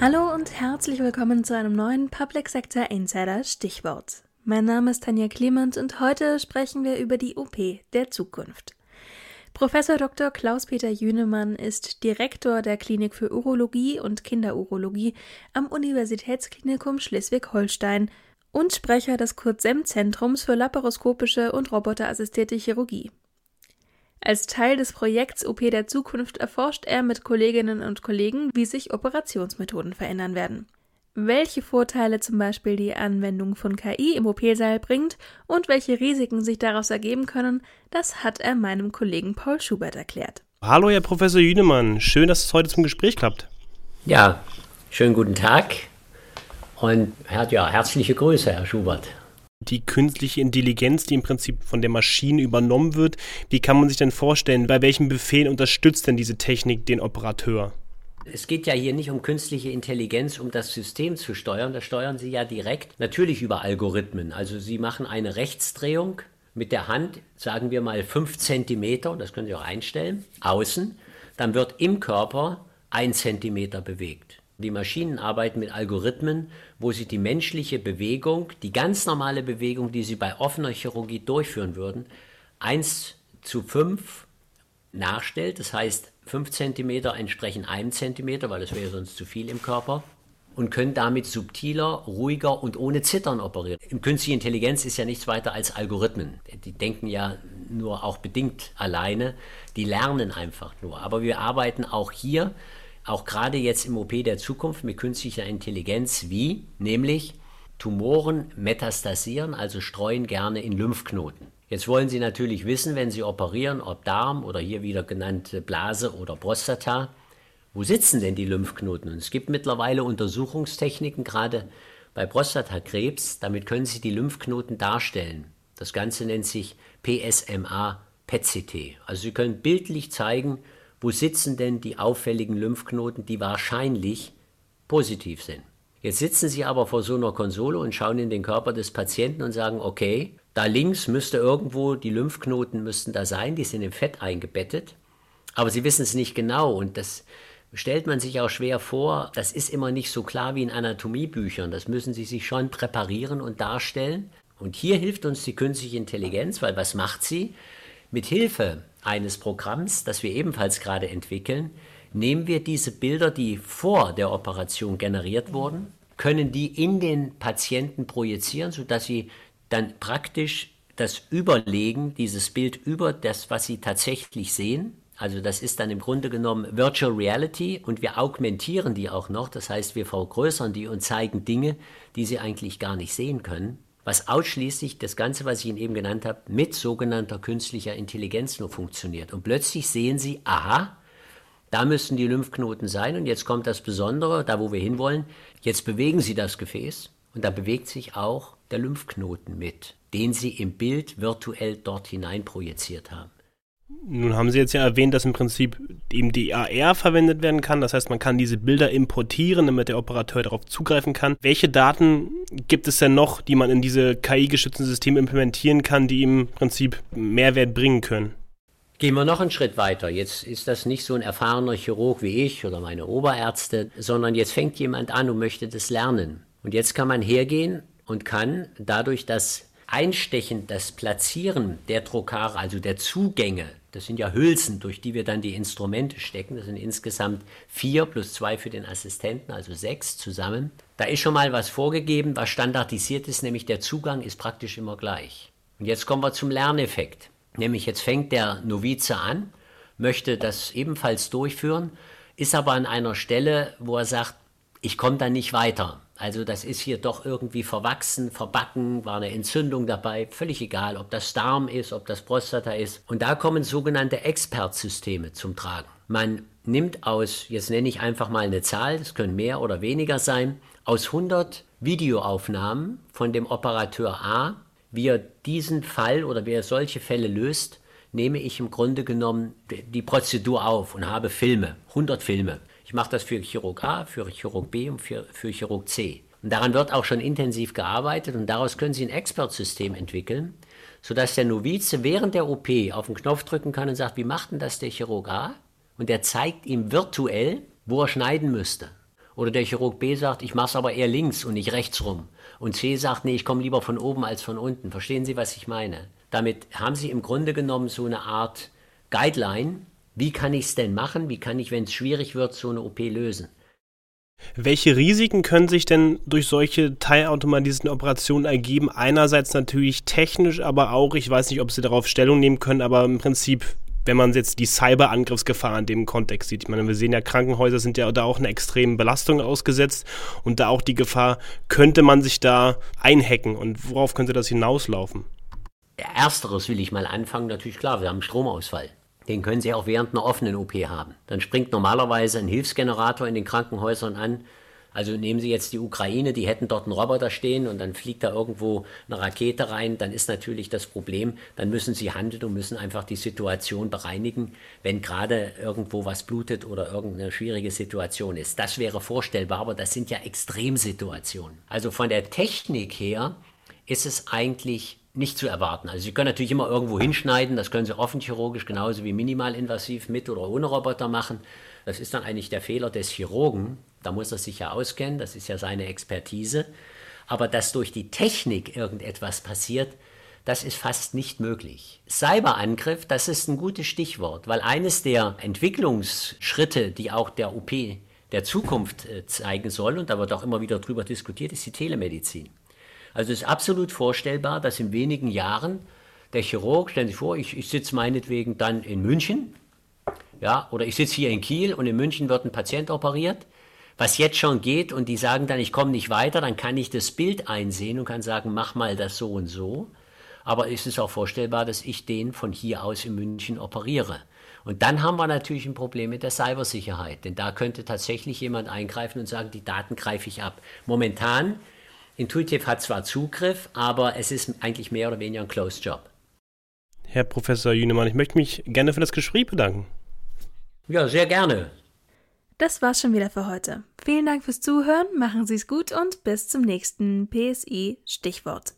Hallo und herzlich willkommen zu einem neuen Public Sector Insider Stichwort. Mein Name ist Tanja Clement und heute sprechen wir über die OP der Zukunft. Professor Dr. Klaus-Peter Jünemann ist Direktor der Klinik für Urologie und Kinderurologie am Universitätsklinikum Schleswig-Holstein und Sprecher des Kurt-Sem-Zentrums für laparoskopische und roboterassistierte Chirurgie. Als Teil des Projekts OP der Zukunft erforscht er mit Kolleginnen und Kollegen, wie sich Operationsmethoden verändern werden. Welche Vorteile zum Beispiel die Anwendung von KI im OP-Saal bringt und welche Risiken sich daraus ergeben können, das hat er meinem Kollegen Paul Schubert erklärt. Hallo, Herr Professor Jünemann. Schön, dass es heute zum Gespräch klappt. Ja, schönen guten Tag und ja, herzliche Grüße, Herr Schubert die künstliche Intelligenz, die im Prinzip von der Maschine übernommen wird. Wie kann man sich denn vorstellen, bei welchen Befehlen unterstützt denn diese Technik den Operateur? Es geht ja hier nicht um künstliche Intelligenz, um das System zu steuern. Das steuern Sie ja direkt, natürlich über Algorithmen. Also Sie machen eine Rechtsdrehung mit der Hand, sagen wir mal 5 cm, das können Sie auch einstellen, außen. Dann wird im Körper 1 cm bewegt. Die Maschinen arbeiten mit Algorithmen, wo sie die menschliche Bewegung, die ganz normale Bewegung, die sie bei offener Chirurgie durchführen würden, 1 zu 5 nachstellt. Das heißt, 5 cm entsprechen 1 cm, weil das wäre sonst zu viel im Körper. Und können damit subtiler, ruhiger und ohne Zittern operieren. Im künstliche Intelligenz ist ja nichts weiter als Algorithmen. Die denken ja nur auch bedingt alleine. Die lernen einfach nur. Aber wir arbeiten auch hier auch gerade jetzt im OP der Zukunft mit künstlicher Intelligenz, wie nämlich Tumoren metastasieren, also streuen gerne in Lymphknoten. Jetzt wollen Sie natürlich wissen, wenn Sie operieren, ob Darm oder hier wieder genannte Blase oder Prostata, wo sitzen denn die Lymphknoten? Und es gibt mittlerweile Untersuchungstechniken, gerade bei Prostatakrebs, damit können Sie die Lymphknoten darstellen. Das Ganze nennt sich PSMA PET-CT. Also Sie können bildlich zeigen, wo sitzen denn die auffälligen Lymphknoten, die wahrscheinlich positiv sind. Jetzt sitzen Sie aber vor so einer Konsole und schauen in den Körper des Patienten und sagen, okay, da links müsste irgendwo, die Lymphknoten müssten da sein, die sind im Fett eingebettet, aber Sie wissen es nicht genau und das stellt man sich auch schwer vor. Das ist immer nicht so klar wie in Anatomiebüchern. Das müssen Sie sich schon präparieren und darstellen. Und hier hilft uns die künstliche Intelligenz, weil was macht sie? Mit Hilfe eines Programms, das wir ebenfalls gerade entwickeln, nehmen wir diese Bilder, die vor der Operation generiert wurden, können die in den Patienten projizieren, sodass sie dann praktisch das Überlegen, dieses Bild über das, was sie tatsächlich sehen, also das ist dann im Grunde genommen Virtual Reality und wir augmentieren die auch noch, das heißt wir vergrößern die und zeigen Dinge, die sie eigentlich gar nicht sehen können was ausschließlich das Ganze, was ich Ihnen eben genannt habe, mit sogenannter künstlicher Intelligenz nur funktioniert. Und plötzlich sehen Sie, aha, da müssten die Lymphknoten sein und jetzt kommt das Besondere, da wo wir hinwollen, jetzt bewegen Sie das Gefäß und da bewegt sich auch der Lymphknoten mit, den Sie im Bild virtuell dort hinein projiziert haben. Nun haben Sie jetzt ja erwähnt, dass im Prinzip eben die AR verwendet werden kann. Das heißt, man kann diese Bilder importieren, damit der Operateur darauf zugreifen kann. Welche Daten gibt es denn noch, die man in diese KI-gestützten Systeme implementieren kann, die im Prinzip Mehrwert bringen können? Gehen wir noch einen Schritt weiter. Jetzt ist das nicht so ein erfahrener Chirurg wie ich oder meine Oberärzte, sondern jetzt fängt jemand an und möchte das lernen. Und jetzt kann man hergehen und kann dadurch das Einstechen, das Platzieren der Trokare, also der Zugänge das sind ja Hülsen, durch die wir dann die Instrumente stecken. Das sind insgesamt vier plus zwei für den Assistenten, also sechs zusammen. Da ist schon mal was vorgegeben, was standardisiert ist, nämlich der Zugang ist praktisch immer gleich. Und jetzt kommen wir zum Lerneffekt. Nämlich jetzt fängt der Novize an, möchte das ebenfalls durchführen, ist aber an einer Stelle, wo er sagt, ich komme da nicht weiter. Also das ist hier doch irgendwie verwachsen, verbacken, war eine Entzündung dabei, völlig egal, ob das Darm ist, ob das Prostata ist. Und da kommen sogenannte Expertsysteme zum Tragen. Man nimmt aus, jetzt nenne ich einfach mal eine Zahl, das können mehr oder weniger sein, aus 100 Videoaufnahmen von dem Operateur A, wie er diesen Fall oder wie er solche Fälle löst, nehme ich im Grunde genommen die Prozedur auf und habe Filme, 100 Filme. Ich mache das für Chirurg A, für Chirurg B und für, für Chirurg C. Und daran wird auch schon intensiv gearbeitet und daraus können Sie ein Expertsystem entwickeln, sodass der Novize während der OP auf den Knopf drücken kann und sagt, wie macht denn das der Chirurg A? Und der zeigt ihm virtuell, wo er schneiden müsste. Oder der Chirurg B sagt, ich mache es aber eher links und nicht rechts rum. Und C sagt, nee, ich komme lieber von oben als von unten. Verstehen Sie, was ich meine? Damit haben Sie im Grunde genommen so eine Art Guideline. Wie kann ich es denn machen? Wie kann ich, wenn es schwierig wird, so eine OP lösen? Welche Risiken können sich denn durch solche teilautomatisierten Operationen ergeben? Einerseits natürlich technisch, aber auch, ich weiß nicht, ob Sie darauf Stellung nehmen können, aber im Prinzip, wenn man jetzt die Cyberangriffsgefahr in dem Kontext sieht. Ich meine, wir sehen ja, Krankenhäuser sind ja da auch einer extremen Belastung ausgesetzt und da auch die Gefahr, könnte man sich da einhacken und worauf könnte das hinauslaufen? Ersteres will ich mal anfangen, natürlich klar, wir haben Stromausfall. Den können Sie auch während einer offenen OP haben. Dann springt normalerweise ein Hilfsgenerator in den Krankenhäusern an. Also nehmen Sie jetzt die Ukraine, die hätten dort einen Roboter stehen und dann fliegt da irgendwo eine Rakete rein, dann ist natürlich das Problem, dann müssen Sie handeln und müssen einfach die Situation bereinigen, wenn gerade irgendwo was blutet oder irgendeine schwierige Situation ist. Das wäre vorstellbar, aber das sind ja Extremsituationen. Also von der Technik her ist es eigentlich nicht zu erwarten. Also Sie können natürlich immer irgendwo hinschneiden, das können Sie offen chirurgisch genauso wie minimalinvasiv mit oder ohne Roboter machen. Das ist dann eigentlich der Fehler des Chirurgen. Da muss er sich ja auskennen, das ist ja seine Expertise. Aber dass durch die Technik irgendetwas passiert, das ist fast nicht möglich. Cyberangriff, das ist ein gutes Stichwort, weil eines der Entwicklungsschritte, die auch der OP der Zukunft äh, zeigen soll, und da wird auch immer wieder drüber diskutiert, ist die Telemedizin. Also es ist absolut vorstellbar, dass in wenigen Jahren der Chirurg, stellen Sie sich vor, ich, ich sitze meinetwegen dann in München, ja, oder ich sitze hier in Kiel und in München wird ein Patient operiert, was jetzt schon geht und die sagen dann, ich komme nicht weiter, dann kann ich das Bild einsehen und kann sagen, mach mal das so und so. Aber es ist auch vorstellbar, dass ich den von hier aus in München operiere. Und dann haben wir natürlich ein Problem mit der Cybersicherheit, denn da könnte tatsächlich jemand eingreifen und sagen, die Daten greife ich ab. Momentan Intuitive hat zwar Zugriff, aber es ist eigentlich mehr oder weniger ein Closed Job. Herr Professor Jünemann, ich möchte mich gerne für das Gespräch bedanken. Ja, sehr gerne. Das war's schon wieder für heute. Vielen Dank fürs Zuhören, machen Sie es gut und bis zum nächsten PSI Stichwort.